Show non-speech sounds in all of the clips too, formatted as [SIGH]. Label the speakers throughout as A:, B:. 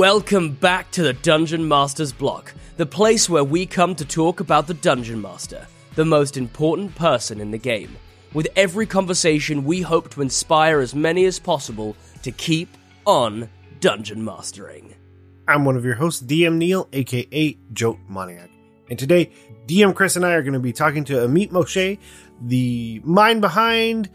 A: Welcome back to the Dungeon Master's Block, the place where we come to talk about the Dungeon Master, the most important person in the game. With every conversation, we hope to inspire as many as possible to keep on dungeon mastering.
B: I'm one of your hosts, DM Neal, aka Joe Moniac. And today, DM Chris and I are going to be talking to Amit Moshe, the mind behind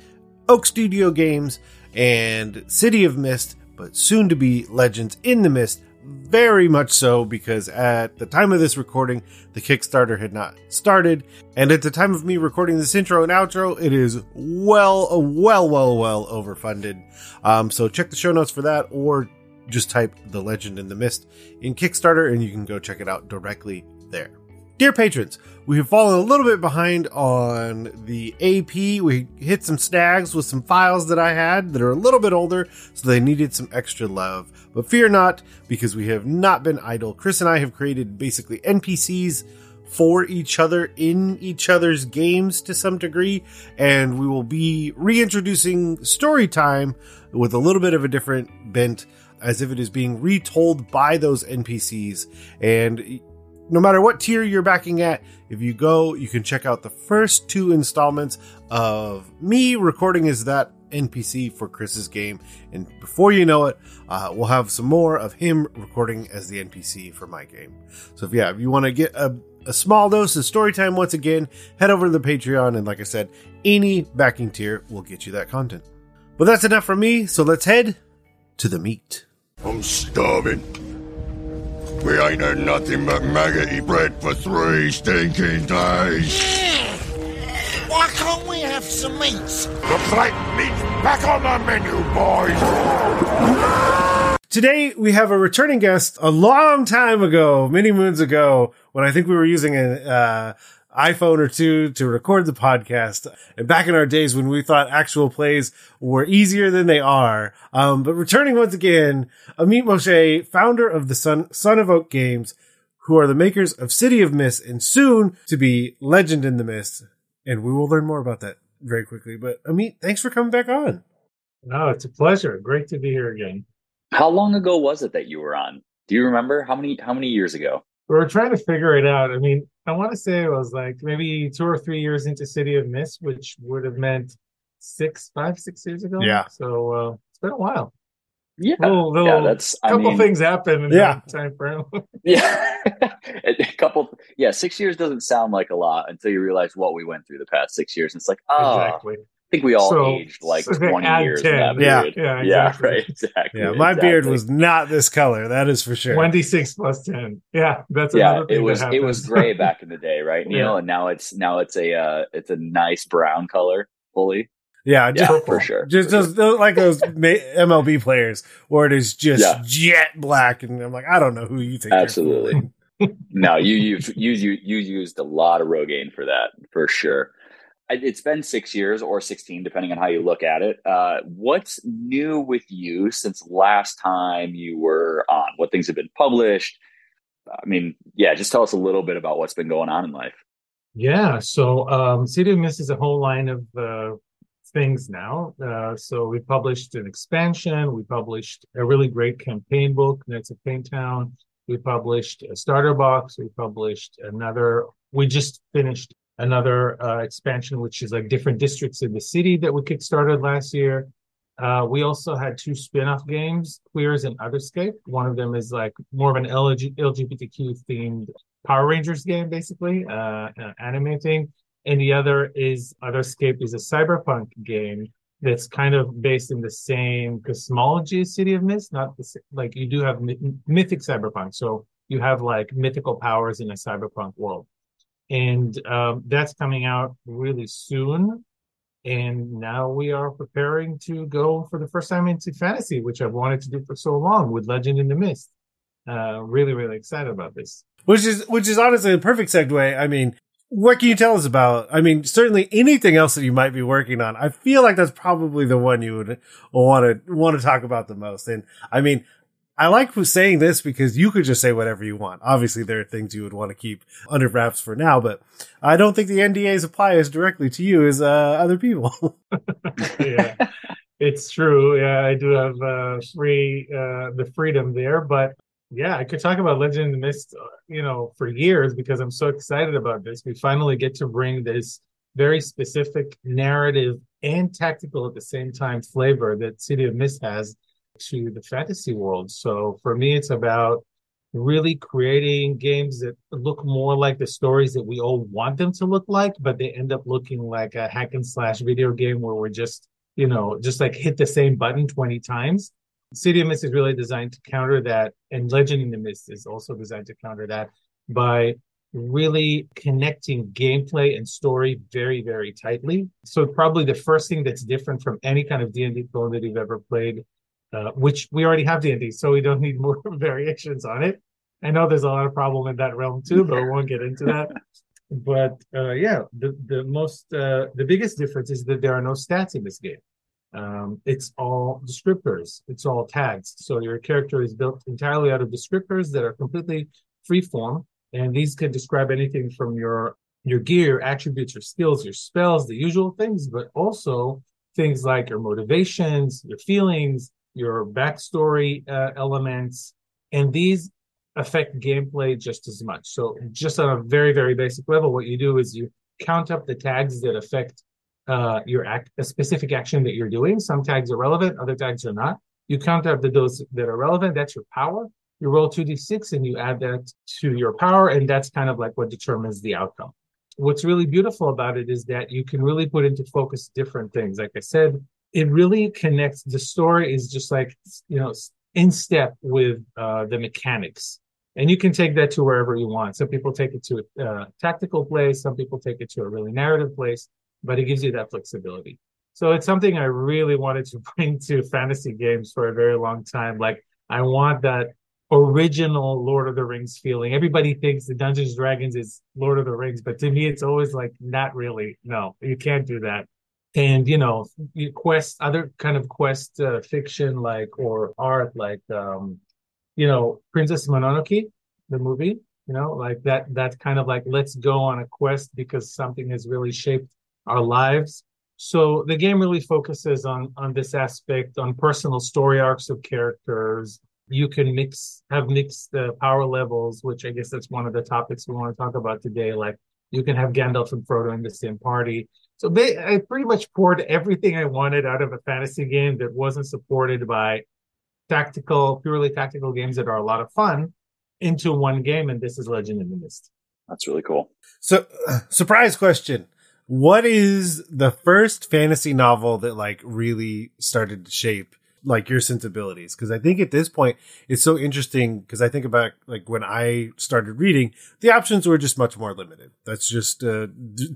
B: Oak Studio Games and City of Mist, but soon to be Legends in the Mist. Very much so because at the time of this recording, the Kickstarter had not started. And at the time of me recording this intro and outro, it is well, well, well, well overfunded. Um, so check the show notes for that or just type The Legend in the Mist in Kickstarter and you can go check it out directly there. Dear patrons, we have fallen a little bit behind on the AP. We hit some snags with some files that I had that are a little bit older, so they needed some extra love. But fear not, because we have not been idle. Chris and I have created basically NPCs for each other in each other's games to some degree, and we will be reintroducing story time with a little bit of a different bent as if it is being retold by those NPCs. And no matter what tier you're backing at, if you go, you can check out the first two installments of me recording as that NPC for Chris's game. And before you know it, uh, we'll have some more of him recording as the NPC for my game. So if yeah, if you want to get a, a small dose of story time once again, head over to the Patreon. And like I said, any backing tier will get you that content. But that's enough for me. So let's head to the meat.
C: I'm starving. We ain't had nothing but maggoty bread for three stinking days.
D: Why can't we have some meats?
C: The plate meat's back on the menu, boys.
B: Today we have a returning guest a long time ago, many moons ago, when I think we were using a, uh, iPhone or two to record the podcast. And back in our days when we thought actual plays were easier than they are. Um, but returning once again, Amit Moshe, founder of the Son, Son of Oak Games, who are the makers of City of Mist and soon to be Legend in the Mist. And we will learn more about that very quickly. But Amit, thanks for coming back on.
E: No, it's a pleasure. Great to be here again.
F: How long ago was it that you were on? Do you remember how many how many years ago?
E: We were trying to figure it out. I mean, I want to say it was like maybe two or three years into City of Mist, which would have meant six, five, six years ago.
B: Yeah.
E: So uh, it's been a while.
F: Yeah,
E: Little, little,
F: yeah, that's I
E: couple
F: mean,
E: things happen in
B: Yeah.
E: that time frame. [LAUGHS]
F: Yeah, [LAUGHS] a couple. Yeah, six years doesn't sound like a lot until you realize what we went through the past six years. And It's like, oh,
E: exactly.
F: I think we all
E: So-
F: aged like
E: so
F: twenty years
E: 10.
F: that
B: Yeah.
F: period.
E: Yeah,
F: yeah,
E: exactly.
F: right, exactly.
B: Yeah, my beard was not this color. That is for sure.
E: 26 plus ten. Yeah, that's
F: yeah
E: another thing
F: it was
E: that
F: it was gray [LAUGHS] back in the day right Neal
E: Yeah.
F: and now it's now it's a uh it's a nice brown color fully
B: Yeah, just,
F: yeah for sure
B: just
F: for
B: those, those like those MLB players where it is just
F: Yeah.
B: jet black, and I'm like, I don't know who you think. you're
F: Absolutely.
B: fooling.
F: no you [LAUGHS] you've you you you used a lot of rogaine for that for sure I- it's been six years or 16 depending on how you look at it uh what's new with you since last time you were on what things have been published i mean yeah just tell us a little bit about what's been going on in life
E: Yeah, so um, City of Mist is a whole line of uh, things now. Uh, so we published an expansion. We published a really great campaign book, Nights of Payne Town. We published a starter box. We published another. We just finished another uh, expansion, which is like different districts in the city that we kickstarted last year. Uh, we also had two spin-off games, Queers and Otherscape. One of them is like more of an LG, LGBTQ themed Power Rangers game, basically, uh, an anime thing. And the other is Otherscape is a cyberpunk game that's kind of based in the same cosmology as City of Mist. Not the, sa- like you do have myth- mythic cyberpunk, so you have like mythical powers in a cyberpunk world, and um, that's coming out really soon. And now we are preparing to go for the first time into fantasy, which I've wanted to do for so long with Legend in the Mist. Uh, really, really excited about this.
B: Which is which is honestly a perfect segue. I mean, what can you tell us about? I mean, certainly anything else that you might be working on. I feel like that's probably the one you would want to want to talk about the most. And I mean, I like saying this because you could just say whatever you want. Obviously, there are things you would want to keep under wraps for now, but I don't think the NDAs apply as directly to you as uh, other people. [LAUGHS]
E: yeah, it's true. Yeah, I do have uh, free uh, the freedom there, but Yeah, I could talk about Legend of the Mist, uh, you know, for years because I'm so excited about this. We finally get to bring this very specific narrative and tactical at the same time flavor that City of Mist has to the fantasy world. So for me, it's about really creating games that look more like the stories that we all want them to look like, but they end up looking like a hack and slash video game where we're just, you know, just like hit the same button 20 times. City of Mist is really designed to counter that, and Legend in the Mist is also designed to counter that by really connecting gameplay and story very, very tightly. So probably the first thing that's different from any kind of D&D clone that you've ever played, uh, which we already have D&D, so we don't need more [LAUGHS] variations on it. I know there's a lot of problem in that realm too, but we won't get into that. But uh, yeah, the the most uh, the biggest difference is that there are no stats in this game. Um, it's all descriptors. It's all tags. So your character is built entirely out of descriptors that are completely free form, and these can describe anything from your your gear, attributes, your skills, your spells, the usual things, but also things like your motivations, your feelings, your backstory uh, elements, and these affect gameplay just as much. So, just on a very, very basic level, what you do is you count up the tags that affect uh, your act, a specific action that you're doing. Some tags are relevant, other tags are not. You count up the those that are relevant. That's your power. You roll 2d6 and you add that to your power, and that's kind of like what determines the outcome. What's really beautiful about it is that you can really put into focus different things. Like I said, it really connects. The story is just like, you know, in step with uh, the mechanics and you can take that to wherever you want. Some people take it to a uh, tactical place, some people take it to a really narrative place, but it gives you that flexibility. So it's something I really wanted to [LAUGHS] bring to fantasy games for a very long time. Like I want that original Lord of the Rings feeling. Everybody thinks the Dungeons and Dragons is Lord of the Rings, but to me, it's always like not really. No, you can't do that. And you know, quest, other kind of quest uh, fiction like or art like um, you know, Princess Mononoke, the movie, you know, like that, that's kind of like, let's go on a quest because something has really shaped our lives. So the game really focuses on, on this aspect, on personal story arcs of characters. You can mix, have mixed uh, power levels, which I guess that's one of the topics we want to talk about today. Like you can have Gandalf and Frodo in the same party. So they, I pretty much poured everything I wanted out of a fantasy game that wasn't supported by tactical, purely tactical games that are a lot of fun into one game, and this is Legend in the Mist.
F: That's really cool.
B: So, uh, surprise question: What is the first fantasy novel that like really started to shape like your sensibilities? Because I think at this point it's so interesting. Because I think about like when I started reading, the options were just much more limited. That's just uh,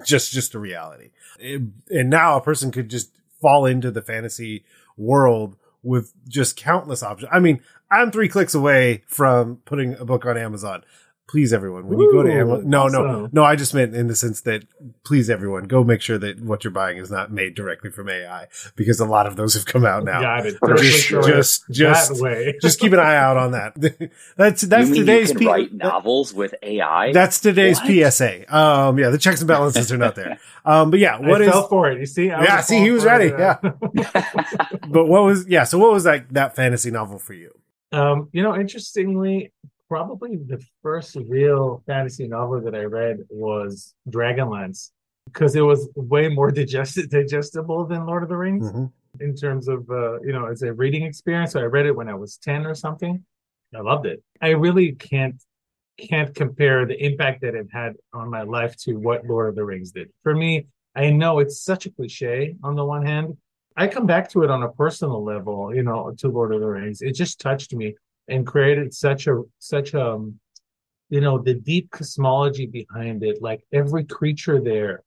B: just just a reality. It, and now a person could just fall into the fantasy world with just countless options. I mean, I'm three clicks away from putting a book on Amazon please everyone when you go to Amazon. No, awesome. no, no. I just meant in the sense that please everyone go make sure that what you're buying is not made directly from AI because a lot of those have come out now.
E: Got it.
B: Just, just, just, [LAUGHS] just keep an eye out on that. [LAUGHS] that's that's today's
F: you P- write novels with AI.
B: That's today's what? PSA. Um, yeah, the checks and balances are not there. [LAUGHS] Um, but yeah, what
E: I
B: is,
E: fell for it? You see? I
B: yeah, see, he was ready. Yeah. but what was yeah? So what was like that fantasy novel for you?
E: Um, you know, interestingly, probably the first real fantasy novel that I read was Dragonlance because it was way more [LAUGHS] digest- digestible than Lord of the Rings mm-hmm. in terms of uh, you know as a reading experience. So I read it when I was ten or something. I loved it. I really can't can't compare the impact that it had on my life to what Lord of the Rings did. For me, I know it's such a cliche on the one hand. I come back to it on a personal level, you know, to Lord of the Rings. It just touched me and created such a such a um, you know the deep cosmology behind it. Like every creature there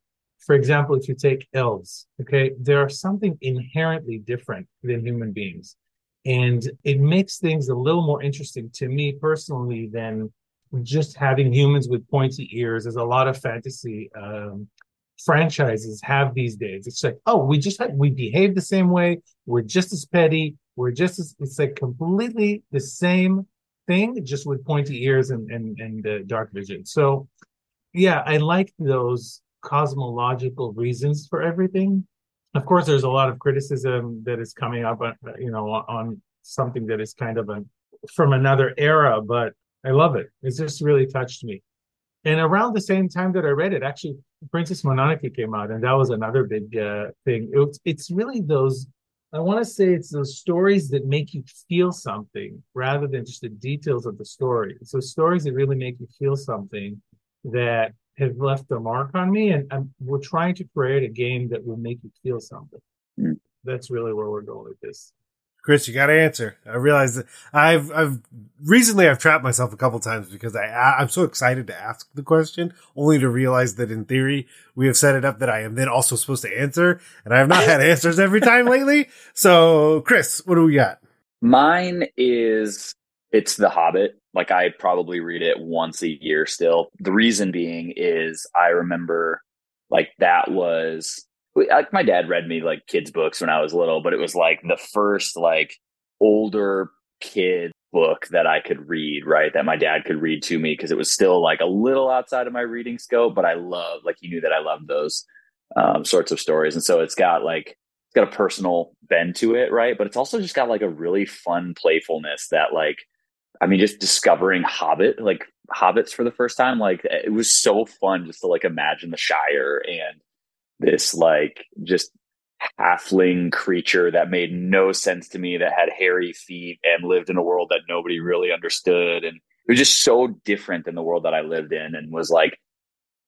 E: for example if you take elves okay there are something inherently different than human beings. And it makes things a little more interesting to me personally than just having humans with pointy ears there's a lot of fantasy um, franchises have these days. It's like oh we just have, we behave the same way. We're just as petty we're just it's like completely the same thing, just with pointy ears and and and dark vision. So, yeah, I like those cosmological reasons for everything. Of course, there's a lot of criticism that is coming up, uh, you know, on something that is kind of an from another era, but I love it. It's just really touched me. And around the same time that I read it, actually, Princess Mononoke came out, and that was another big uh, thing. It, it's really those. I want to say it's those stories that make you feel something rather than just the details of the story. So stories that really make you feel something that have left a mark on me, and I'm, we're trying to create a game that will make you feel something. Mm. That's really where we're going with this.
B: Chris, you got to answer. I realize that I've, I've recently I've trapped myself a couple times because I, I'm so excited to ask the question, only to realize that in theory we have set it up that I am then also supposed to answer, and I have not had [LAUGHS] answers every time lately. So, Chris, what do we got?
F: Mine is it's The Hobbit. Like I probably read it once a year still. The reason being is I remember like that was like my dad read me like kids books when I was little, but it was like the first like older kid book that I could read, right? That my dad could read to me because it was still like a little outside of my reading scope, but I love like he knew that I loved those um, sorts of stories, and so it's got like it's got a personal bend to it, right? But it's also just got like a really fun playfulness that like I mean, just discovering Hobbit, like hobbits for the first time, like it was so fun just to like imagine the Shire and this like just halfling creature that made no sense to me that had hairy feet and lived in a world that nobody really understood and it was just so different than the world that I lived in and was like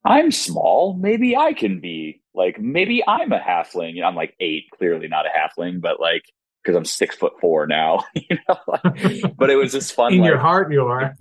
F: I'm small maybe I can be like maybe I'm a halfling I'm like 8 clearly not a halfling but like because I'm six foot four now, [LAUGHS] you know. but it was just fun.
E: in
F: like,
E: your heart, you are.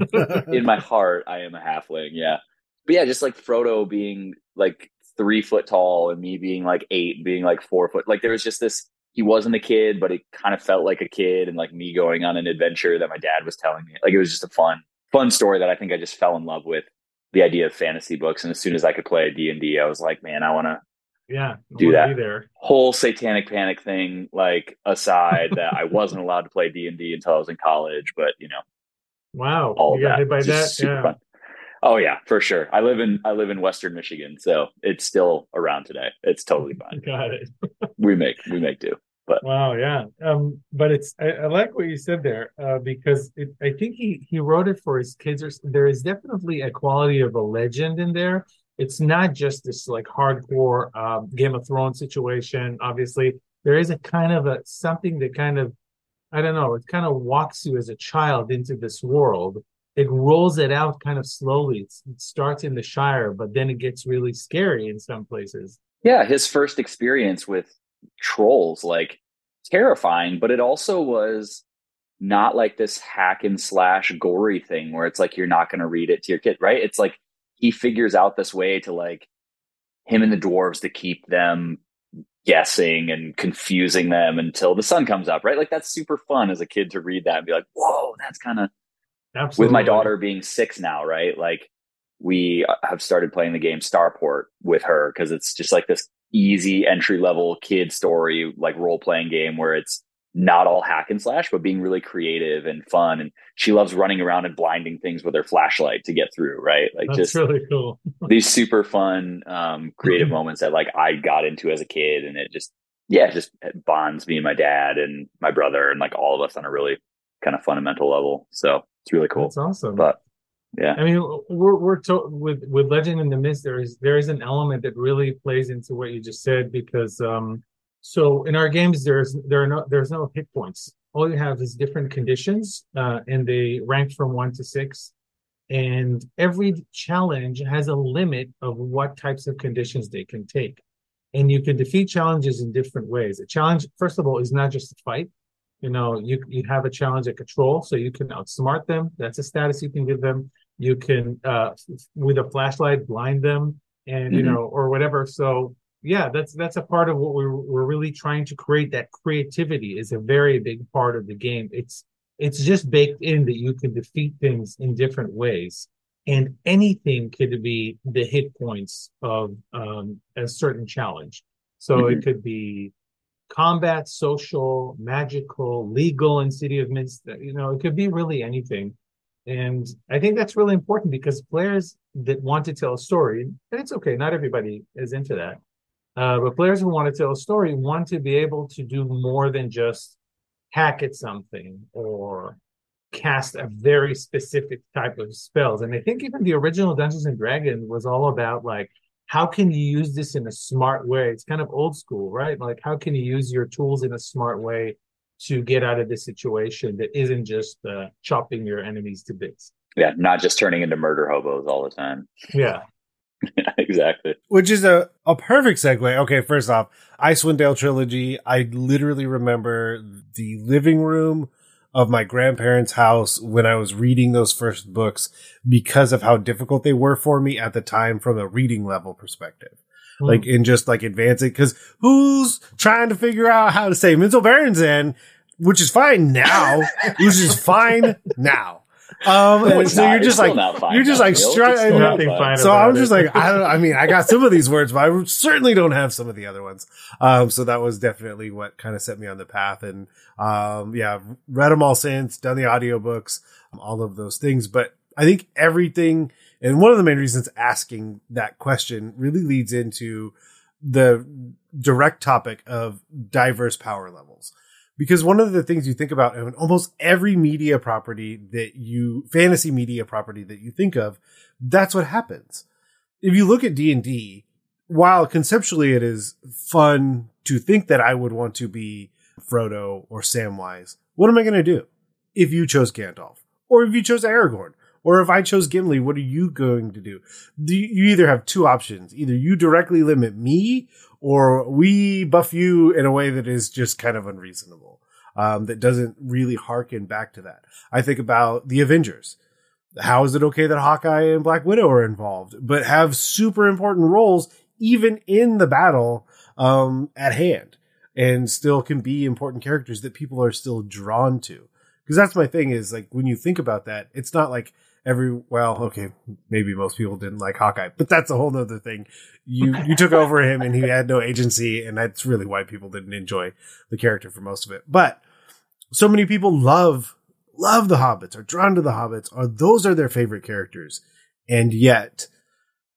F: in my heart, I am a halfling. Yeah, but yeah, just like Frodo being like three foot tall and me being like eight, being like four foot. Like there was just this. He wasn't a kid, but it kind of felt like a kid, and like me going on an adventure that my dad was telling me. Like it was just a fun, fun story that I think I just fell in love with the idea of fantasy books. And as soon as I could play D and I was like, man, I want to
E: yeah
F: do that there. whole satanic panic thing like aside that i [LAUGHS] wasn't allowed to play d&d until i was in college but you know
E: wow
F: all
E: you
F: that
E: by that yeah.
F: Fun. Oh yeah, for sure. I live in I live in Western Michigan, so it's still around today. It's totally fine. [LAUGHS]
E: Got it.
F: we make we make do. But
E: wow, yeah. Um, but it's I, I like what you said there uh, because it, I think he he wrote it for his kids. Or, there is definitely a quality of a legend in there. It's not just this like hardcore um, Game of Thrones situation. Obviously, there is a kind of a something that kind of I don't know. It kind of walks you as a child into this world it rolls it out kind of slowly. It's, it starts in the Shire, but then it gets really scary in some places.
F: Yeah, his first experience with trolls, like terrifying, but it also was not like this hack and slash gory thing where it's like you're not going to read it to your kid, right? It's like he figures out this way to like him and the dwarves to keep them guessing and confusing them until the sun comes up, right? Like that's super fun as a kid to read that and be like, whoa, that's kind of Absolutely. With my daughter being six now, right? Like we uh, have started playing the game Starport with her because it's just like this easy entry level kid story, like role playing game where it's not all hack and slash, but being really creative and fun. And she loves running around and blinding things with her flashlight to get through, right? Like
E: That's
F: just
E: really cool. [LAUGHS]
F: these super fun, um, creative mm-hmm. moments that like I got into as a kid and it just, yeah, it just eh, bonds me and my dad and my brother and like all of us on a really kind of fundamental level. So it's really cool.
E: It's awesome.
F: But yeah,
E: I mean, we're we're to- with with Legend in the Mist. There is there is an element that really plays into what you just said because um, so in our games there's there are no there's no hit points. All you have is different conditions, uh, and they rank from one to six. And every challenge has a limit of what types of conditions they can take. And you can defeat challenges in different ways. A challenge, first of all, is not just a fight you know, you you have a challenge at control, so you can outsmart them. That's a status you can give them. You can uh, with a flashlight blind them, and mm-hmm. you know, or whatever. So yeah, that's that's a part of what we're we're really trying to create. That creativity is a very big part of the game. It's it's just baked in that you can defeat things in different ways, and anything could be the hit points of um, a certain challenge. So mm-hmm. it could be combat, social, magical, legal in City of Mist. You know, it could be really anything. And I think that's really important because players that want to tell a story, and it's okay, not everybody is into that. Uh, but players who want to tell a story want to be able to do more than just hack at something or cast a very specific type of spells. And I think even the original Dungeons and Dragons was all about like how can you use this in a smart way? It's kind of old school, right? Like how can you use your tools in a smart way to get out of this situation that isn't just uh, chopping your enemies to bits.
F: Yeah, not just turning into murder hobos all the time.
E: Yeah.
F: yeah, [LAUGHS] exactly.
B: Which is a, a perfect segue. Okay, first off, Icewind Dale trilogy. I literally remember the living room of my grandparents' house when I was reading those first books because of how difficult they were for me at the time from a reading level perspective. Mm. Like in just like advancing, because who's trying to figure out how to say Menzoberranzan, which is fine now, which is fine now. Um, [LAUGHS] no, so you're just like you're just like struggling. So I'm just like I don't. I mean, I got some of these words, but I certainly don't have some of the other ones. Um, so that was definitely what kind of set me on the path. And um, yeah, read them all since, done the audiobooks, all of those things. But I think everything, and one of the main reasons asking that question really leads into the direct topic of diverse power levels because one of the things you think about in almost every media property that you fantasy media property that you think of that's what happens. If you look at d&d while conceptually it is fun to think that i would want to be frodo or samwise what am i going to do if you chose gandalf or if you chose aragorn or if I chose Gimli, what are you going to do? you either have two options. Either you directly limit me or we buff you in a way that is just kind of unreasonable. Um, that doesn't really harken back to that. I think about the Avengers. How is it okay that Hawkeye and Black Widow are involved, but have super important roles even in the battle um, at hand, and still can be important characters that people are still drawn to? Because that's my thing is like when you think about that, it's not like every well okay maybe most people didn't like hawkeye but that's a whole nother thing. You you took over him and he had no agency and that's really why people didn't enjoy the character for most of it. But so many people love love the hobbits are drawn to the hobbits or those are their favorite characters. And yet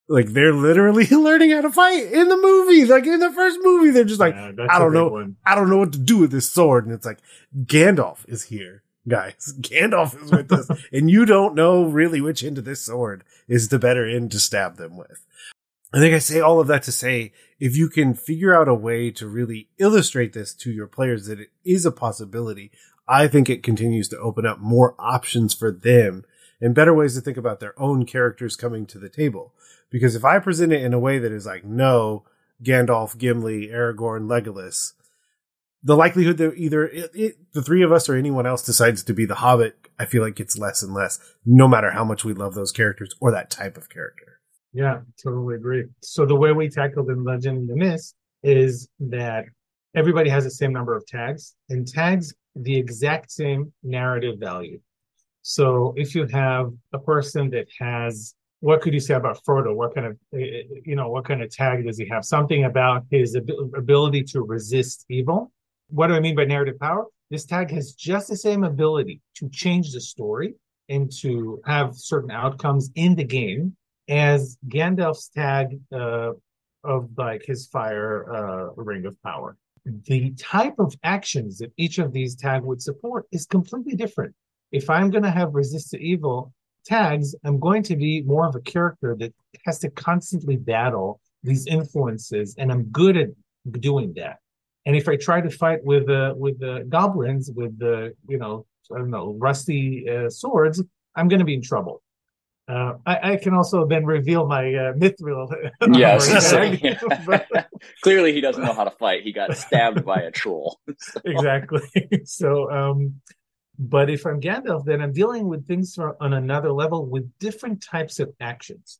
B: like they're literally [LAUGHS] learning how to fight in the movie. Like in the first movie they're just like yeah, i don't know one. i don't know what to do with this sword. And it's like gandalf is here guys. [LAUGHS] Gandalf is with us, and you don't know really which end of this sword is the better end to stab them with. I think I say all of that to say if you can figure out a way to really illustrate this to your players that it is a possibility, I think it continues to open up more options for them and better ways to think about their own characters coming to the table. Because if I present it in a way that is like, no, Gandalf, Gimli, Aragorn, Legolas, the likelihood that either it, it, the three of us or anyone else decides to be the Hobbit, I feel like gets less and less, no matter how much we love those characters or that type of character.
E: Yeah, totally agree. So the way we tackled in Legend of the Mist is that everybody has the same number of tags, and tags the exact same narrative value. So if you have a person that has what could you say about Frodo? What kind of, eh, eh, you know, what kind of tag does he have? Something about his ability to resist evil. What do I mean by narrative power? This tag has just the same ability to change the story and to have certain outcomes in the game as Gandalf's tag uh, of like his fire uh, ring of power. The type of actions that each of these tag would support is completely different. If I'm going to have resist to evil tags, I'm going to be more of a character that has to constantly battle these influences, and I'm good at doing that. And if I try to fight with the uh, with the goblins with the you know I don't know rusty uh, swords, I'm going to be in trouble. Uh, I, I, can also then reveal my uh, mithril. [LAUGHS]
F: yes, [LAUGHS] [LAUGHS] clearly he doesn't know how to fight. He got stabbed by a troll.
E: So. Exactly. So, um, but if I'm Gandalf, then I'm dealing with things on another level with different types of actions,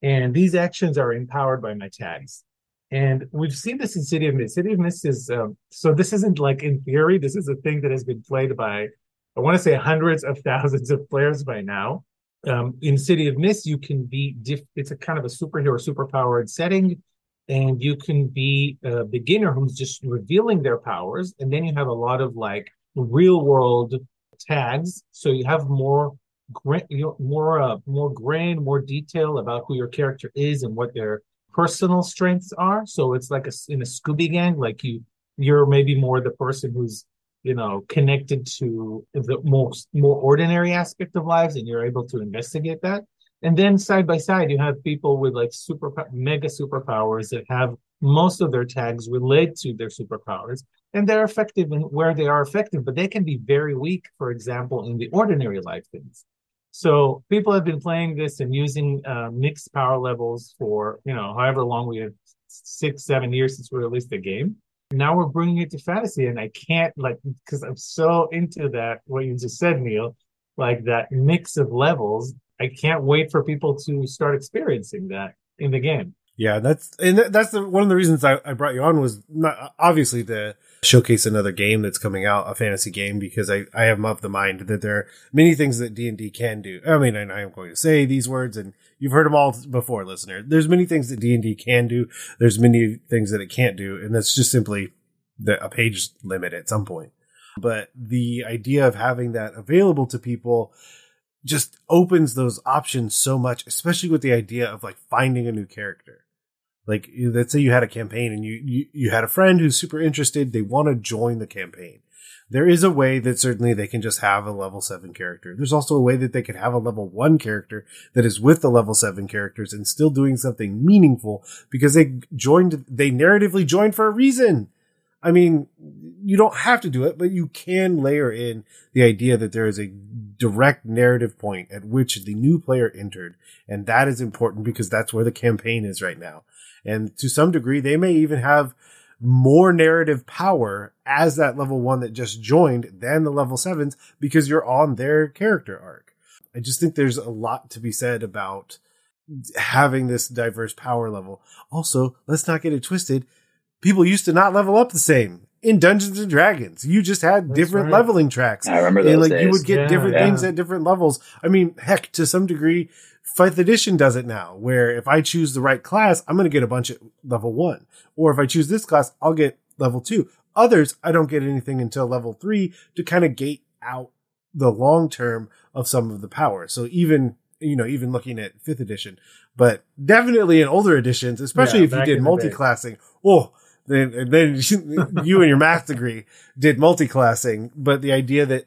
E: and these actions are empowered by my tags. And we've seen this in City of Mist. City of Mist is um, so this isn't like in theory. This is a thing that has been played by I want to say hundreds of [LAUGHS] thousands of players by now. Um, in City of Mist, you can be diff- it's a kind of a superhero superpowered setting, and you can be a beginner who's just revealing their powers, and then you have a lot of like real world tags, so you have more gra- you know, more uh, more grain, more detail about who your character is and what their personal strengths are. So it's like a, in a Scooby gang, like you, you're maybe more the person who's you know connected to the most more ordinary aspect of lives and you're able to investigate that and then side by side you have people with like super mega superpowers that have most of their tags relate to their superpowers and they're effective in where they are effective but they can be very weak for example in the ordinary life things so people have been playing this and using uh, mixed power levels for you know however long we have six seven years since we released the game. Now we're bringing it to fantasy and i can't like because i'm so into that what you just said Neal like that mix of levels. I can't wait for people to start experiencing that in the game
B: yeah that's and that's the, one of the reasons I, I brought you on was not obviously to showcase another game that's coming out a fantasy game because i i am of the mind that there are many things that d&d can do. I mean and i am going to say these words and you've heard them all before listener. There's many things that d&d can do. There's many things that it can't do and that's just simply the, a page limit at some point. But the idea of having that available to people just opens those options so much especially with the idea of like finding a new character like let's say you had a campaign and you, you, you had a friend who's super interested, they want to join the campaign. There is a way that certainly they can just have a level seven character. There's also a way that they could have a level one character that is with the level seven characters and still doing something meaningful because they joined, they narratively joined for a reason. I mean, you don't have to do it, but you can layer in the idea that there is a direct narrative point at which the new player entered. And that is important because that's where the campaign is right now. And to some degree, they may even have more narrative power as that level one that just joined than the level sevens because you're on their character arc. I just think there's a lot to be said about having this diverse power level. Also, let's not get it twisted. People used to not level up the same in Dungeons and Dragons. You just had That's different right. leveling tracks.
F: I remember those
B: and like
F: days.
B: you would get yeah, different yeah. things at different levels. I mean, heck, to some degree, Fifth Edition does it now, where if I choose the right class, I'm going to get a bunch at level one. Or if I choose this class, I'll get level two. Others, I don't get anything until level three to kind of gate out the long term of some of the power. So even, you know, even looking at fifth edition, but definitely in older editions, especially yeah, if you did multi-classing, oh, then, then [LAUGHS] you and your math degree did multi-classing, but the idea that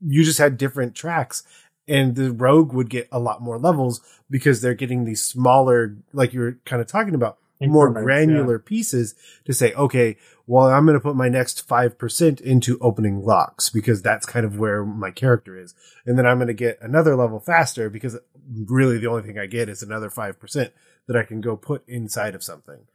B: you just had different tracks and the rogue would get a lot more levels because they're getting these smaller, like you were kind of talking about, more granular yeah. pieces to say, okay, well, I'm going to put my next 5% into opening locks because that's kind of where my character is. And then I'm going to get another level faster because really the only thing I get is another 5% that I can go put inside of something.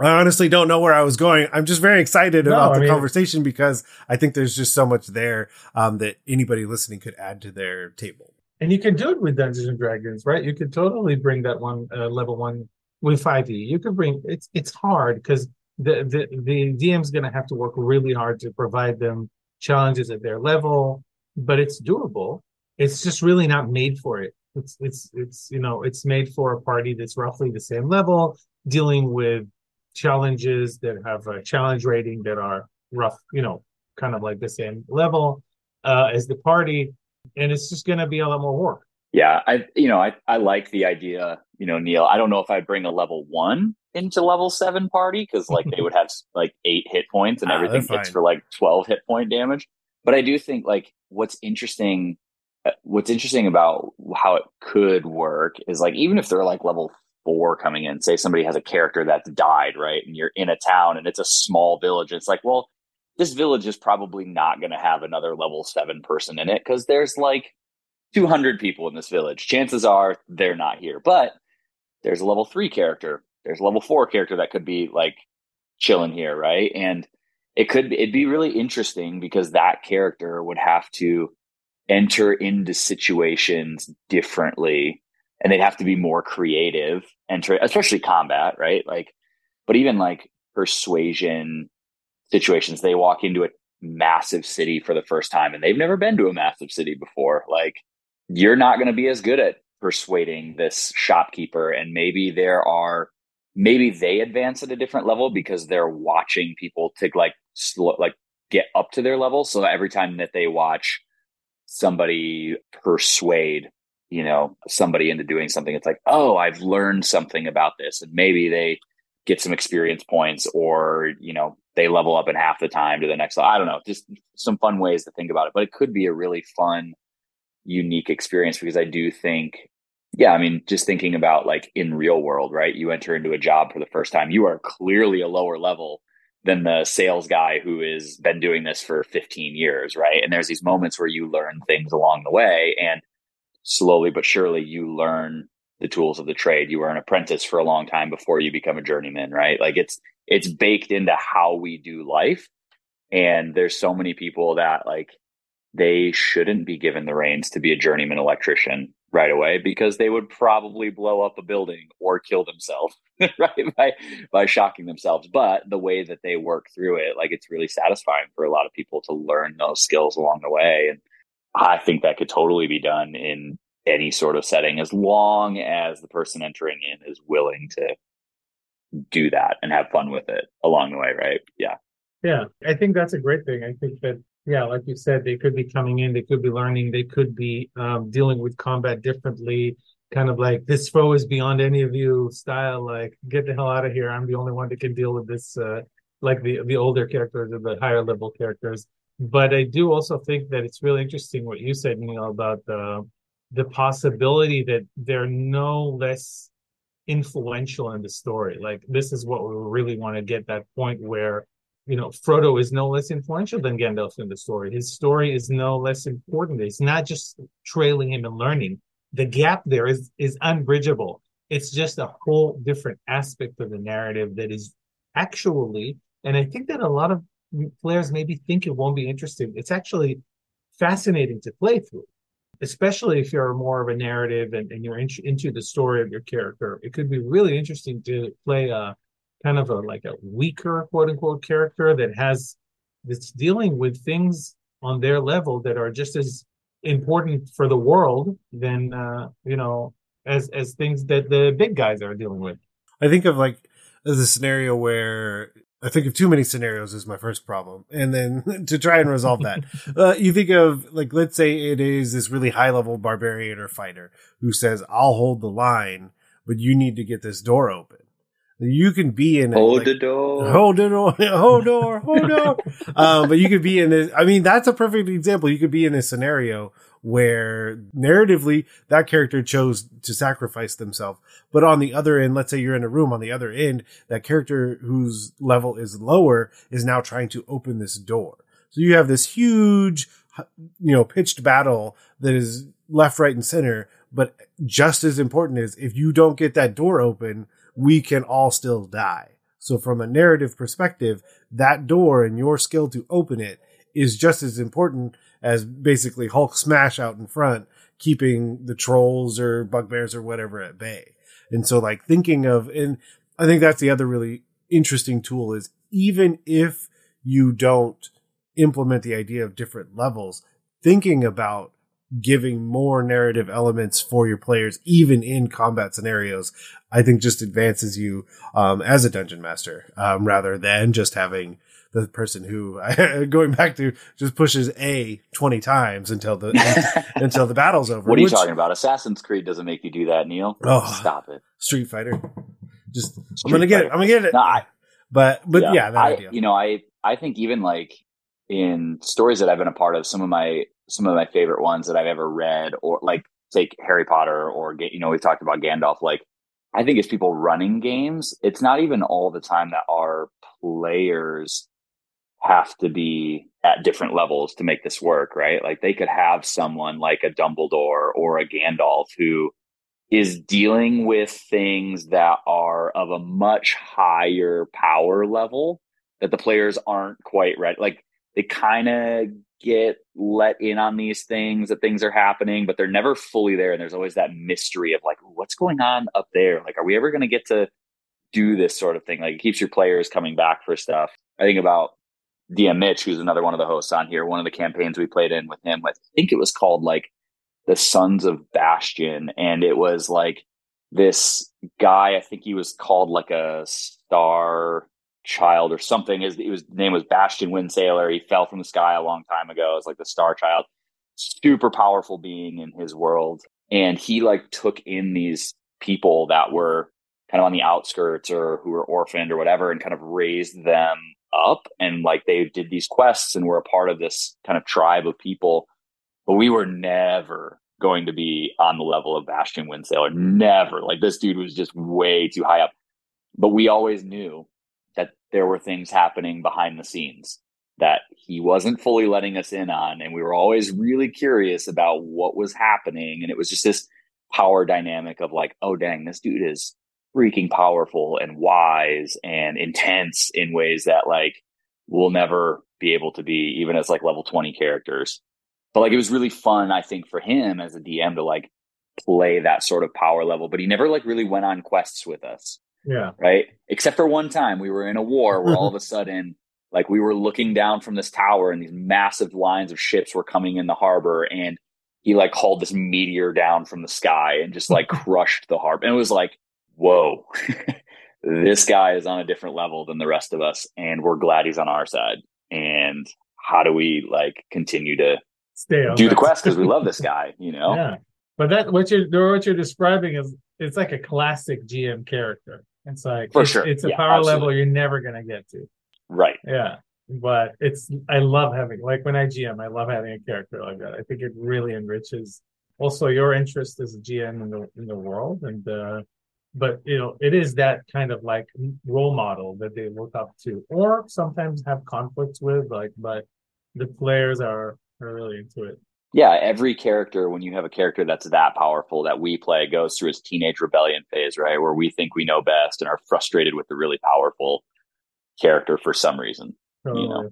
B: I honestly don't know where I was going. I'm just very excited no, about I the mean, conversation because I think there's just so much there um, that anybody listening could add to their table.
E: And you can do it with Dungeons and Dragons, right? You could totally bring that one uh, level one with 5e. You could bring it's it's hard because the the the DM's going to have to work really hard to provide them challenges at their level, but it's doable. It's just really not made for it. It's it's it's you know it's made for a party that's roughly the same level, dealing with challenges that have a challenge rating that are rough, you know, kind of like the same level uh, as the party, and it's just going to be a lot more work.
F: Yeah, I you know I I like the idea. You know, Neal. I don't know if I'd bring a level one into level seven party because like they would have like eight hit points and ah, everything hits for like twelve hit point damage. But I do think like what's interesting uh, what's interesting about how it could work is like even if they're like level four coming in. Say somebody has a character that's died, right? And you're in a town and it's a small village. It's like, well, this village is probably not going to have another level seven person in it because there's like 200 people in this village. Chances are they're not here, but there's a level three character. There's a level four character that could be like chilling here, right? And it could it'd be really interesting because that character would have to enter into situations differently and they'd have to be more creative and tra- especially combat, right? Like, but even like persuasion situations, they walk into a massive city for the first time and they've never been to a massive city before. Like, you're not going to be as good at persuading this shopkeeper, and maybe there are maybe they advance at a different level because they're watching people to like like get up to their level. So every time that they watch somebody persuade you know somebody into doing something it's like oh i've learned something about this and maybe they get some experience points or you know they level up in half the time to the next level. I don't know, just some fun ways to think about it. But it could be a really fun, unique experience because I do think, yeah, I mean, just thinking about like in real world, right? You enter into a job for the first time, you are clearly a lower level than the sales guy who has been doing this for 15 years, right? And there's these moments where you learn things along the way and slowly but surely you learn the tools of the trade. You were an apprentice for a long time before you become a journeyman, right? Like it's it's baked into how we do life. And there's so many people that like they shouldn't be given the reins to be a journeyman electrician right away because they would probably blow up a building or kill themselves [LAUGHS] right by by shocking themselves but the way that they work through it like it's really satisfying for a lot of people to learn those skills along the way and i think that could totally be done in any sort of setting as long as the person entering in is willing to do that and have fun with it along the way, right? Yeah.
E: Yeah. I think that's a great thing. I think that, yeah, like you said, they could be coming in, they could be learning, they could be um, dealing with combat differently, kind of like this foe is beyond any of you style, like get the hell out of here. I'm the only one that can deal with this, uh, like the, the older characters or the higher level characters. But I do also think that it's really interesting what you said, Neal, about the the possibility that they're no less influential in the story. Like this is what we really want to get that point where, you know, Frodo is no less influential than Gandalf in the story. His story is no less important. It's not just trailing him and learning. The gap there is is unbridgeable. It's just a whole different aspect of the narrative that is actually, and I think that a lot of players maybe think it won't be interesting. It's actually fascinating to play through especially if you're more of a narrative and, and you're in, into the story of your character, it could be really interesting to play a kind of a like a weaker quote unquote character that has that's dealing with things on their level that are just as important for the world than uh, you know as as things that the big guys are dealing with.
B: I think of like the scenario where I think of too many scenarios is my first problem. And then [LAUGHS] to try and resolve that, [LAUGHS] uh, you think of like, let's say it is this really high level barbarian or fighter who says, I'll hold the line, but you need to get this door open. You can be in
F: hold
B: like,
F: the door,
B: hold the door, [LAUGHS] hold door, hold door. [LAUGHS] um, but you could be in this. I mean, that's a perfect example. You could be in a scenario where narratively that character chose to sacrifice themselves. But on the other end, let's say you're in a room on the other end, that character whose level is lower is now trying to open this door. So you have this huge, you know, pitched battle that is left, right, and center. But just as important is if you don't get that door open, we can all still die. So from a narrative perspective, that door and your skill to open it is just as important as basically Hulk smash out in front, keeping the trolls or bugbears or whatever at bay. And so like thinking of, and I think that's the other really interesting tool is even if you don't implement the idea of different levels, thinking about giving more narrative elements for your players, even in combat scenarios, I think just advances you um, as a dungeon master um, rather than just having the person who [LAUGHS] going back to just pushes A twenty times until the [LAUGHS] until the battle's over.
F: What are you which, talking about? Assassin's Creed doesn't make you do that, Neal. Oh, stop it.
B: Street Fighter. Just Street I'm gonna get it. I'm gonna get it. No, I, but but yeah, yeah that
F: I,
B: idea.
F: You know, I I think even like in stories that I've been a part of, some of my some of my favorite ones that I've ever read, or like take Harry Potter, or get you know, we've talked about Gandalf. Like I think it's people running games, it's not even all the time that our players have to be at different levels to make this work, right? Like they could have someone like a Dumbledore or a Gandalf who is dealing with things that are of a much higher power level that the players aren't quite ready. Like they kind of get let in on these things that things are happening, but they're never fully there. And there's always that mystery of like, what's going on up there? Like, are we ever going to get to do this sort of thing? Like, it keeps your players coming back for stuff. I think about DM Mitch, who's another one of the hosts on here, one of the campaigns we played in with him, I think it was called like the Sons of Bastion. And it was like this guy, I think he was called like a star child or something. His, his name was Bastion Windsailor. He fell from the sky a long time ago. It was like the star child, super powerful being in his world. And he like took in these people that were kind of on the outskirts or who were orphaned or whatever and kind of raised them up and like they did these quests and were a part of this kind of tribe of people. But we were never going to be on the level of Bastion Windsailor. Never. Like this dude was just way too high up. But we always knew there were things happening behind the scenes that he wasn't fully letting us in on. And we were always really curious about what was happening. And it was just this power dynamic of like, oh, dang, this dude is freaking powerful and wise and intense in ways that like we'll never be able to be, even as like level 20 characters. But like it was really fun, I think, for him as a DM to like play that sort of power level. But he never like really went on quests with us.
E: Yeah.
F: Right. Except for one time we were in a war where all of a [LAUGHS] sudden, like we were looking down from this tower and these massive lines of ships were coming in the harbor and he like hauled this meteor down from the sky and just like [LAUGHS] crushed the harbor. And it was like, whoa, [LAUGHS] this guy is on a different level than the rest of us. And we're glad he's on our side. And how do we like continue to
E: Stay on
F: do the quest because we love this guy, you know?
E: Yeah. But that what you're what you're describing is it's like a classic GM character. It's like
F: For
E: it's,
F: sure.
E: it's a
F: Yeah,
E: power
F: absolutely.
E: level you're never gonna get to.
F: Right.
E: Yeah. But it's I love having like when I GM, I love having a character like that. I think it really enriches also your interest as a GM in the in the world. And uh but you know, it is that kind of like role model that they look up to, or sometimes have conflicts with, like, but the players are are really into it.
F: Yeah, every character, when you have a character that's that powerful that we play, goes through its teenage rebellion phase, right? Where we think we know best and are frustrated with the really powerful character for some reason.
E: So
F: You know.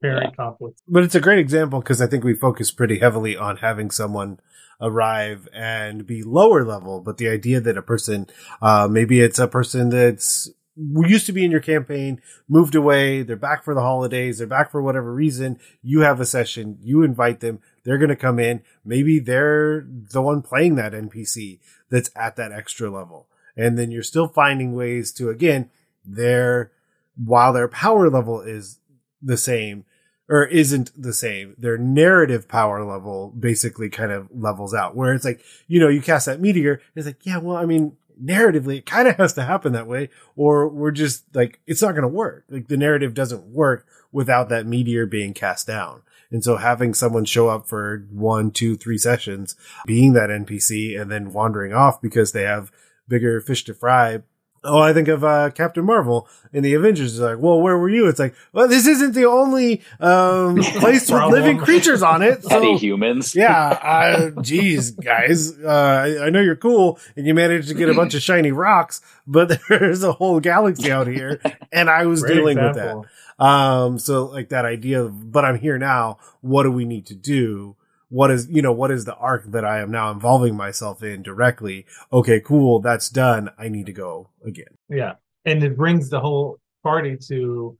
E: very
F: Yeah.
E: conflict.
B: But it's a great example because I think we focus pretty heavily on having someone arrive and be lower level. But the idea that a person, uh, maybe it's a person that's used to be in your campaign, moved away, they're back for the holidays, they're back for whatever reason. You have a session, you invite them, they're going to come in. Maybe they're the one playing that NPC that's at that extra level. And then you're still finding ways to, again, their, while their power level is the same, or isn't the same. Their narrative power level basically kind of levels out where it's like, you know, you cast that meteor. It's like, yeah, well, I mean, narratively, it kind of has to happen that way or we're just like, it's not going to work. Like the narrative doesn't work without that meteor being cast down. And so having someone show up for one, two, three sessions, being that NPC and then wandering off because they have bigger fish to fry Oh, I think of uh, Captain Marvel in the Avengers. It's like, well, where were you? It's like, well, this isn't the only um, [LAUGHS] place with living creatures on it.
F: Petty
B: So,
F: humans. [LAUGHS]
B: yeah, uh, geez, guys, uh, I, I know you're cool and you managed to get a bunch of shiny rocks, but [LAUGHS] there's a whole galaxy out here, and I was
E: Great
B: dealing
E: example.
B: with that. Um, so like that idea of, but I'm here now. What do we need to do? What is, you know, what is the arc that I am now involving myself in directly? Okay, cool. That's done. I need to go again.
E: Yeah. And it brings the whole party to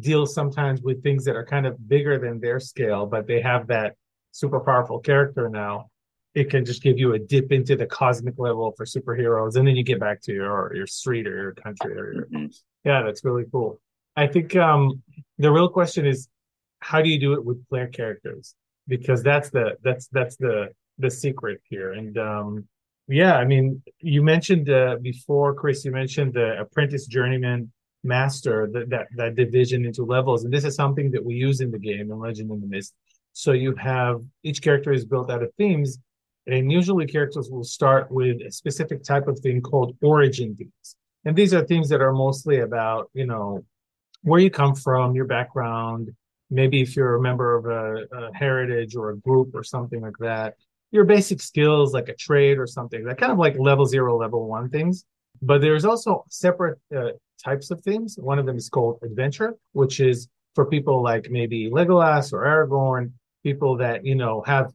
E: deal sometimes with things that are kind of bigger than their scale, but they have that super powerful character now. It can just give you a dip into the cosmic level for superheroes, and then you get back to your your street or your country or your
F: Mhm.
E: yeah, that's really cool. I think um the real question is how do you do it with player characters? Because that's the that's that's the the secret here. And um yeah, I mean, you mentioned uh, before, Chris, you mentioned the apprentice journeyman master, that, that that division into levels, and this is something that we use in the game in Legend in the Mist. So you have each character is built out of themes, and usually characters will start with a specific type of theme called origin themes, and these are themes that are mostly about you know where you come from, your background, maybe if you're a member of a, a heritage or a group or something like that your basic skills like a trade or something that kind of like level zero level one things. But there's also separate uh, types of things. One of them is called adventure which is for people like maybe legolas or aragorn people that you know have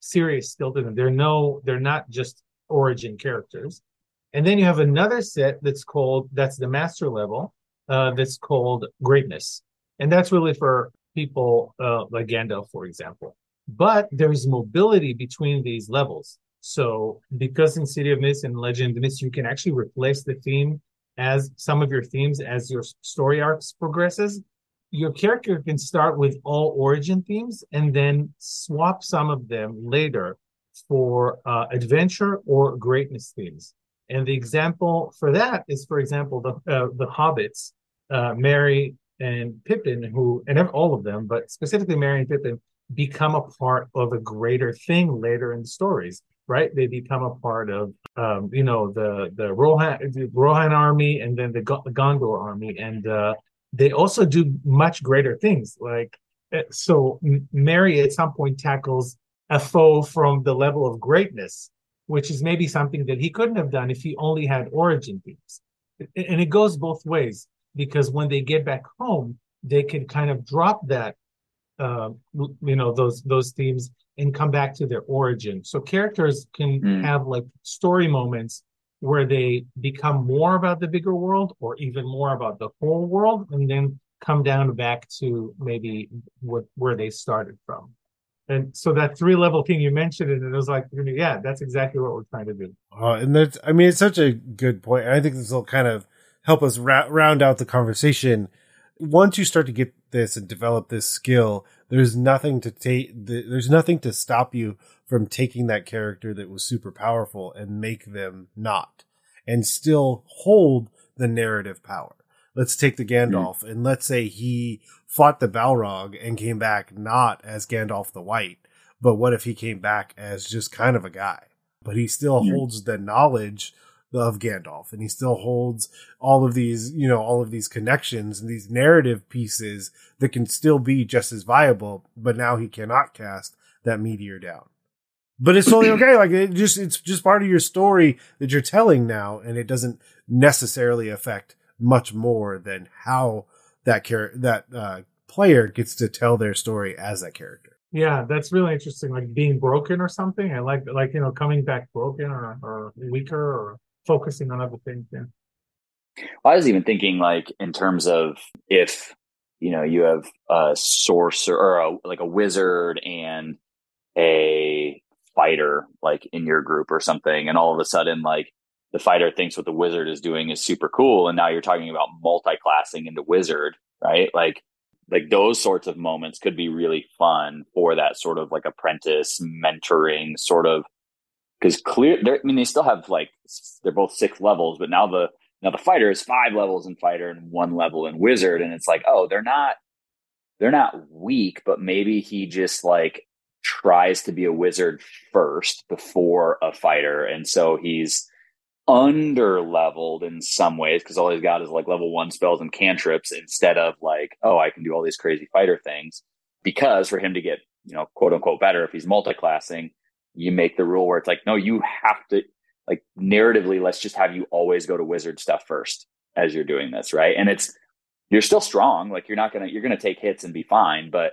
E: serious skill to them. They're no they're not just origin characters. And then you have another set that's called that's the master level uh, that's called greatness. And that's really for people uh, like gandalf for example but there's mobility between these levels. So because in City of Mist and Legend of Mist, you can actually replace the theme as some of your themes as your story arcs progresses. Your character can start with all origin themes and then swap some of them later for uh, adventure or greatness themes. And the example for that is, for example, the uh, the hobbits, uh, Merry and Pippin, who and all of them, but specifically Merry and Pippin, become a part of a greater thing later in the stories. Right? They become a part of, um, you know, the the Rohan the Rohan army and then the, G- Gondor army, and uh, they also do much greater things. Like eh, so, Merry at some point tackles a foe from the level of greatness, which is maybe something that he couldn't have done if he only had origin themes. And it goes both ways because when they get back home, they can kind of drop that, uh, you know, those those themes and come back to their origin. So characters can mm. have like story moments where they become more about the bigger world or even more about the whole world, and then come down back to maybe what where they started from. And so that three level thing you mentioned, and it was like, yeah, that's exactly what we're trying to do.
B: Uh, and that's, I mean, it's such a good point. I think this will kind of help us ra- round out the conversation. Once you start to get this and develop this skill, there's nothing to take, there's nothing to stop you from taking that character that was super powerful and make them not and still hold the narrative power. Let's take the Gandalf mm-hmm. and let's say he fought the Balrog and came back not as Gandalf the White, but what if he came back as just kind of a guy? But he still mm-hmm. holds the knowledge of Gandalf, and he still holds all of these, you know, all of these connections and these narrative pieces that can still be just as viable. But now he cannot cast that meteor down. But it's totally okay. Like it just, it's just part of your story that you're telling now, and it doesn't necessarily affect much more than how that character, that uh, player gets to tell their story as that character.
E: Yeah, that's really interesting. Like being broken or something. I like, like you know, coming back broken or, or weaker or focusing on other things. Yeah.
F: Well, I was even thinking like in terms of if you know you have a sorcerer or a, like a wizard and a fighter like in your group or something, and all of a sudden like the fighter thinks what the wizard is doing is super cool, and now you're talking about multi-classing into wizard, right? Like like those sorts of moments could be really fun for that sort of like apprentice mentoring sort of because clear. I mean, they still have like they're both six levels, but now the now the fighter is five levels in fighter and one level in wizard, and it's like, oh, they're not they're not weak, but maybe he just like tries to be a wizard first before a fighter, and so he's under leveled in some ways because all he's got is like level one spells and cantrips instead of like, oh, I can do all these crazy fighter things. Because for him to get, you know, quote unquote better, if he's multi-classing, you make the rule where it's like, no, you have to like narratively, let's just have you always go to wizard stuff first as you're doing this, right? And it's you're still strong, like you're not gonna you're gonna take hits and be fine, but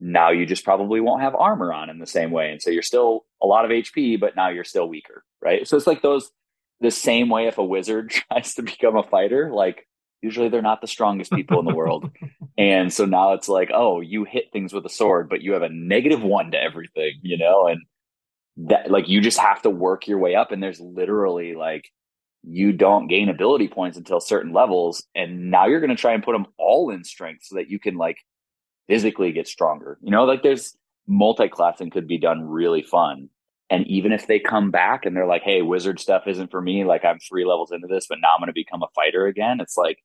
F: now you just probably won't have armor on in the same way. And so you're still a lot of HP, but now you're still weaker, right? So it's like those the same way if a wizard [LAUGHS] tries to become a fighter, like usually they're not the strongest people in the world. [LAUGHS] and so now it's like, oh, you hit things with a sword, but you have a negative one to everything, you know? And that like you just have to work your way up and there's literally like you don't gain ability points until certain levels and now you're going to try and put them all in strength so that you can like physically get stronger you know? Like there's multi-classing could be done really fun and even if they come back and they're like hey wizard stuff isn't for me like i'm three levels into this but now i'm going to become a fighter again it's like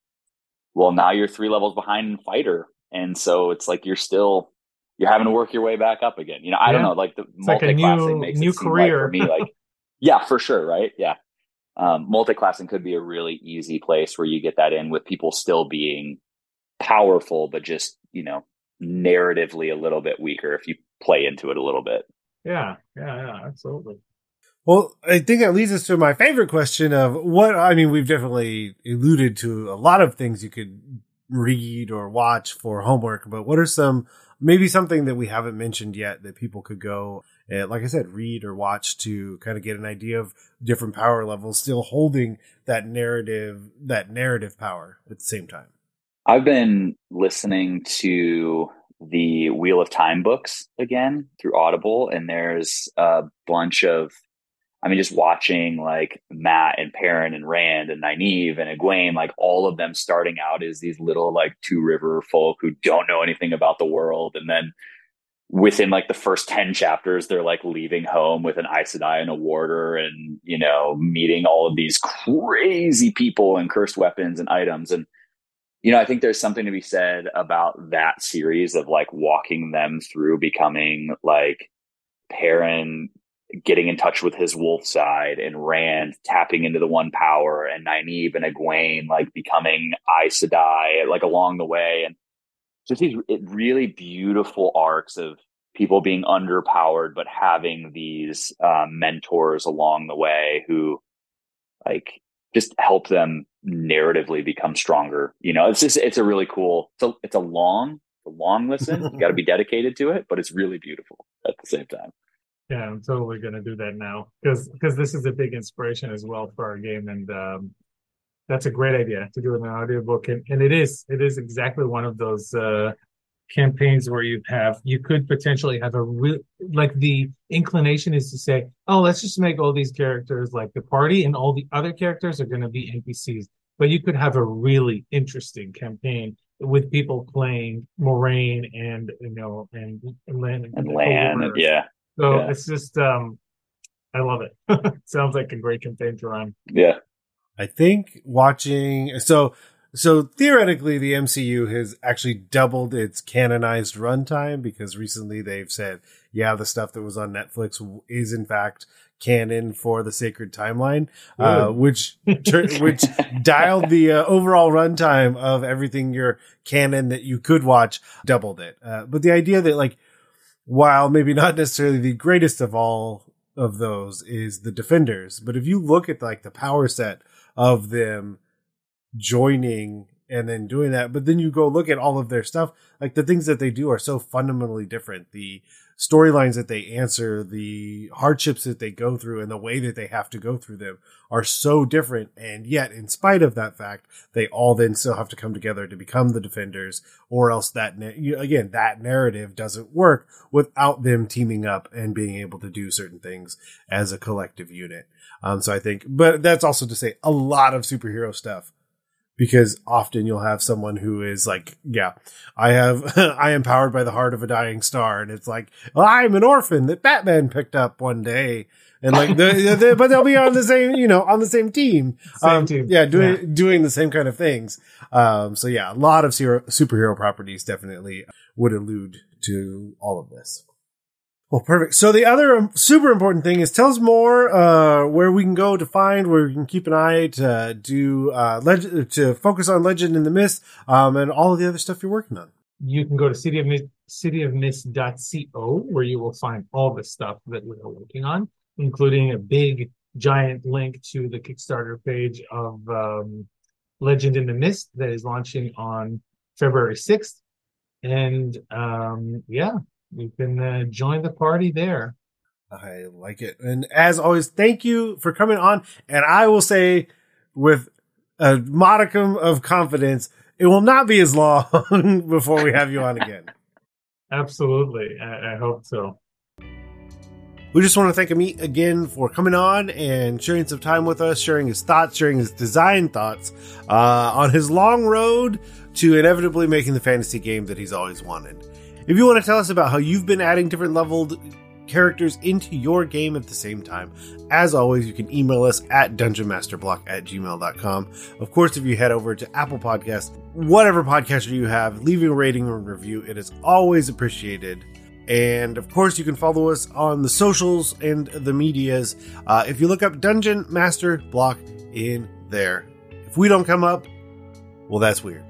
F: well now you're three levels behind in fighter and so it's like you're still you're having to work your way back up again. You know, I yeah. don't know, like the multi-classing like makes new it career like for me like [LAUGHS] yeah, for sure, right? Yeah. Um, multi-classing could be a really easy place where you get that in with people still being powerful, but just, you know, narratively a little bit weaker if you play into it a little bit.
E: Yeah, yeah, yeah, absolutely.
B: Well, I think that leads us to my favorite question of what I mean, we've definitely alluded to a lot of things you could read or watch for homework, but what are some maybe something that we haven't mentioned yet that people could go and, like I said, read or watch to kind of get an idea of different power levels, still holding that narrative, that narrative power at the same time.
F: I've been listening to the Wheel of Time books again through Audible, and there's a bunch of I mean, just watching like Mat and Perrin and Rand and Nynaeve and Egwene, like all of them starting out as these little like two river folk who don't know anything about the world. And then within like the first 10 chapters, they're like leaving home with an Aes Sedai and a warder and, you know, meeting all of these crazy people and cursed weapons and items. And you know, I think there's something to be said about that series of like walking them through becoming like Perrin getting in touch with his wolf side and Rand tapping into the one power and Nynaeve and Egwene like becoming Aes Sedai like along the way. And just these really beautiful arcs of people being underpowered but having these um, mentors along the way who like just help them narratively become stronger. You know it's just it's a really cool it's a, it's a long a long listen. You got to be [LAUGHS] dedicated to it but it's really beautiful at the same time
E: yeah i'm totally going to do that now because because this is a big inspiration as well for our game and um that's a great idea to do an audiobook and, and it is it is exactly one of those uh campaigns where you have you could potentially have a real like the inclination is to say oh let's just make all these characters like the party and all the other characters are going to be npcs but you could have a really interesting campaign with people playing Moiraine and you know and and Lan
F: and, and Lan and yeah
E: so
F: yeah.
E: it's just um I love it [LAUGHS] sounds like a great campaign to run
F: yeah
B: I think watching so so theoretically, the MCU has actually doubled its canonized runtime because recently they've said, yeah, the stuff that was on Netflix is in fact canon for the sacred timeline, uh, [LAUGHS] which which dialed the uh, overall runtime of everything your canon that you could watch, doubled it. Uh, but the idea that like, while maybe not necessarily the greatest of all of those is the Defenders, but if you look at like the power set of them joining and then doing that. But then you go look at all of their stuff. Like the things that they do are so fundamentally different. The storylines that they answer, the hardships that they go through, and the way that they have to go through them are so different. And yet, in spite of that fact, they all then still have to come together to become the defenders, or else that, again, that narrative doesn't work without them teaming up and being able to do certain things as a collective unit. Um, so I think, but that's also to say a lot of superhero stuff because often you'll have someone who is like, yeah, I have, [LAUGHS] I am powered by the heart of a dying star. And it's like, well, I'm an orphan that Batman picked up one day. And like, but they'll be on the same, you know, on the same team.
E: Same
B: um,
E: team.
B: Yeah. Doing,
E: Yeah.
B: doing the same kind of things. Um, so yeah, a lot of super, superhero properties definitely would allude to all of this. Well, perfect. So the other um, super important thing is tell us more uh, where we can go to find, where we can keep an eye to do uh, leg- to focus on Legend in the Mist, um, and all of the other stuff you're working on.
E: you can go to city of mist cityofmist.co where you will find all the stuff that we are working on including a big giant link to the kickstarter page of um, legend in the mist that is launching on february 6th and um, yeah you can uh, join the party there
B: I like it, and as always, thank you for coming on. And I will say, with a modicum of confidence, it will not be as long [LAUGHS] before we have you on again. [LAUGHS]
E: absolutely I, I hope so
B: We just want to thank Amit again for coming on and sharing some time with us, sharing his thoughts, sharing his design thoughts uh, on his long road to inevitably making the fantasy game that he's always wanted. If you want to tell us about how you've been adding different leveled characters into your game at the same time, as always, you can email us at dungeonmasterblock at gmail.com. Of course, if you head over to Apple Podcasts, whatever podcaster you have, leaving a rating or review, it is always appreciated. And of course, you can follow us on the socials and the medias. Uh, if you look up Dungeon Master Block in there, if we don't come up, well, that's weird.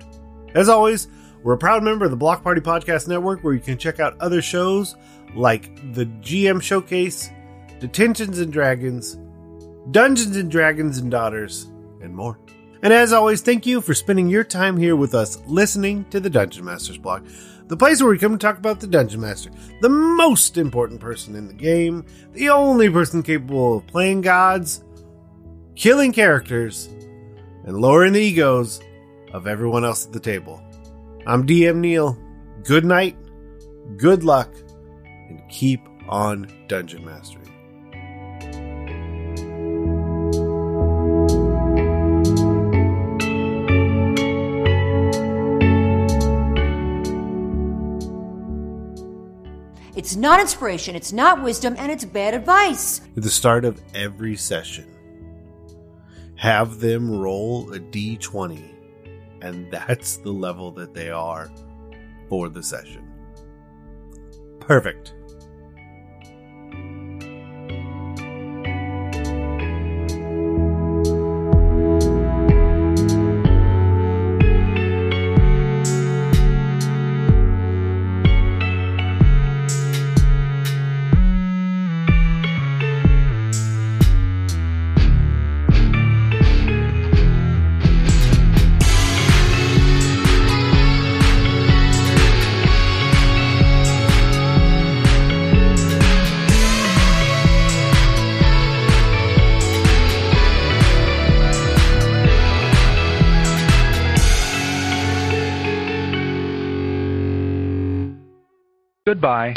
B: As always, we're a proud member of the Block Party Podcast Network where you can check out other shows like the GM Showcase, Detentions and Dragons, Dungeons and Dragons and Daughters, and more. And as always, thank you for spending your time here with us listening to the Dungeon Masters Block, the place where we come to talk about the Dungeon Master, the most important person in the game, the only person capable of playing gods, killing characters, and lowering the egos of everyone else at the table. I'm DM Neal. Good night, good luck, and keep on dungeon mastering.
G: It's not inspiration, it's not wisdom, and it's bad advice.
B: At the start of every session, have them roll a d20 And that's the level that they are for the session. Perfect.
H: Goodbye.